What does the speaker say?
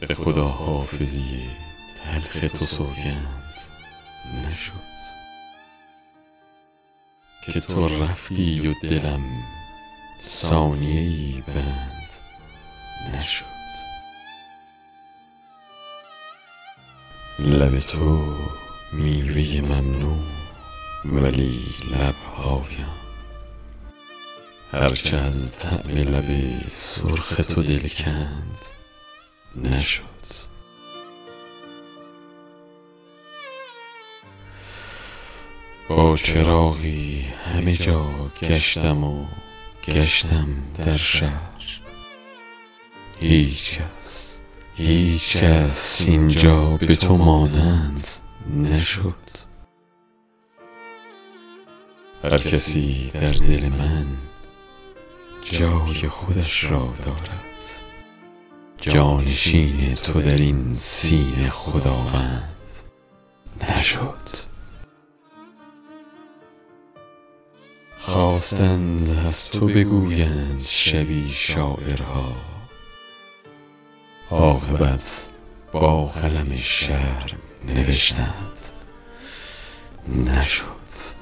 به خدا حافظی. تلخ تو سوگند نشد. که تو رفتی و دلم ثانیه ای بند نشد. لب تو میوه ممنوع ولی لبهایم. هرچه از طعم لب سرخ تو دل کند نشد. با چراغی همه جا گشتم و گشتم در شهر. هیچ کس هیچ کس اینجا به تو مانند نشد. هر کسی در دل من جای خودش را دارد. جانشین تو در این سینه خداوند نشد. خواستند از تو بگویند شبی شاعرها. عاقبت با قلم شرم نوشتند. نشد.